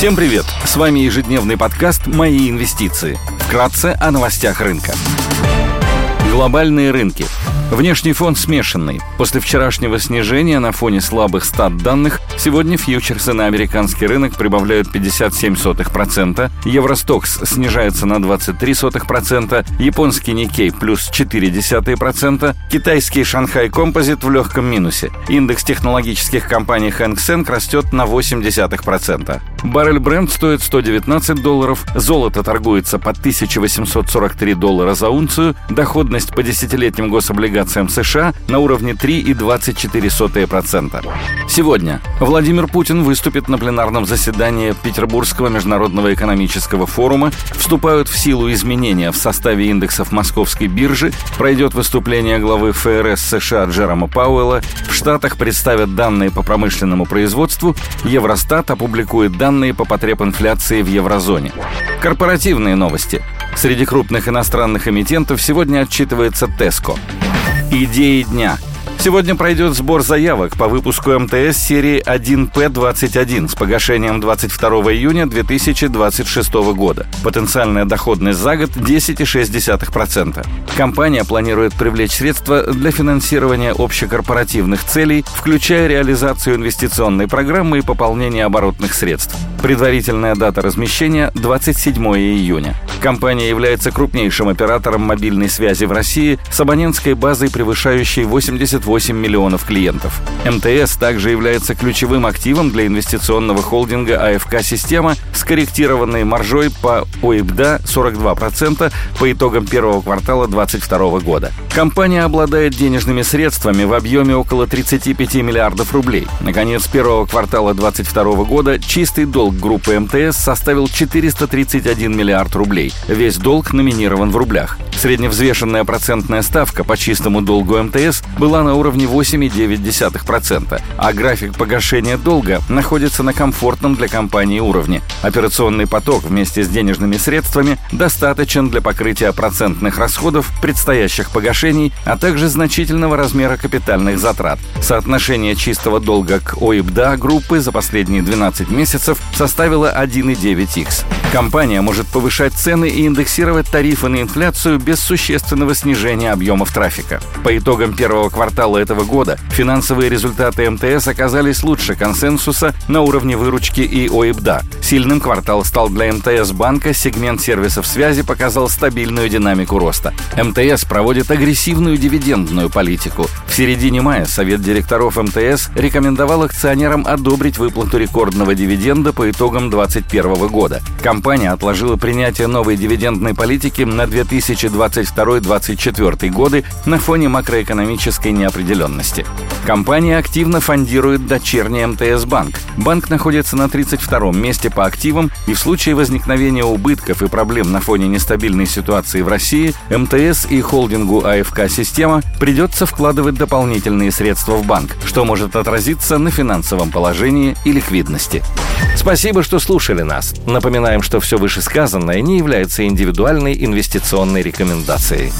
Всем привет! С вами ежедневный подкаст «Мои инвестиции». Вкратце о новостях рынка. Глобальные рынки. Внешний фон смешанный. После вчерашнего снижения на фоне слабых стат данных сегодня фьючерсы на американский рынок прибавляют 57%, Евростокс снижается на 23%, японский Никей плюс 0,4%, китайский Шанхай Композит в легком минусе. Индекс технологических компаний Hang Seng растет на 0,8%. Баррель бренд стоит 119 долларов, золото торгуется по 1843 доллара за унцию, доходность по десятилетним гособлигациям США на уровне 3,24%. Сегодня Владимир Путин выступит на пленарном заседании Петербургского международного экономического форума, вступают в силу изменения в составе индексов Московской биржи, пройдет выступление главы ФРС США Джерома Пауэлла, в Штатах представят данные по промышленному производству, Евростат опубликует данные данные по потреб инфляции в еврозоне. Корпоративные новости. Среди крупных иностранных эмитентов сегодня отчитывается Tesco. Идеи дня – Сегодня пройдет сбор заявок по выпуску МТС серии 1П21 с погашением 22 июня 2026 года. Потенциальная доходность за год 10,6%. Компания планирует привлечь средства для финансирования общекорпоративных целей, включая реализацию инвестиционной программы и пополнение оборотных средств. Предварительная дата размещения – 27 июня. Компания является крупнейшим оператором мобильной связи в России с абонентской базой, превышающей 88 8 миллионов клиентов. МТС также является ключевым активом для инвестиционного холдинга АФК «Система» с корректированной маржой по ОИБДА 42% по итогам первого квартала 2022 года. Компания обладает денежными средствами в объеме около 35 миллиардов рублей. Наконец, первого квартала 2022 года чистый долг группы МТС составил 431 миллиард рублей. Весь долг номинирован в рублях. Средневзвешенная процентная ставка по чистому долгу МТС была на уровне 8,9%, а график погашения долга находится на комфортном для компании уровне. Операционный поток вместе с денежными средствами достаточен для покрытия процентных расходов предстоящих погашений, а также значительного размера капитальных затрат. Соотношение чистого долга к ОИБДА группы за последние 12 месяцев составило 1,9х. Компания может повышать цены и индексировать тарифы на инфляцию без существенного снижения объемов трафика. По итогам первого квартала этого года финансовые результаты МТС оказались лучше консенсуса на уровне выручки и ОИБДА. Сильным квартал стал для МТС банка, сегмент сервисов связи показал стабильную динамику роста. МТС проводит агрессивную дивидендную политику. В середине мая Совет директоров МТС рекомендовал акционерам одобрить выплату рекордного дивиденда по итогам 2021 года. Компания отложила принятие новой дивидендной политики на 2022-2024 годы на фоне макроэкономической неопределенности. Компания активно фондирует дочерний МТС Банк. Банк находится на 32-м месте по активам, и в случае возникновения убытков и проблем на фоне нестабильной ситуации в России, МТС и холдингу АФК «Система» придется вкладывать дополнительные средства в банк, что может отразиться на финансовом положении и ликвидности. Спасибо, что слушали нас. Напоминаем, что все вышесказанное не является индивидуальной инвестиционной рекомендацией.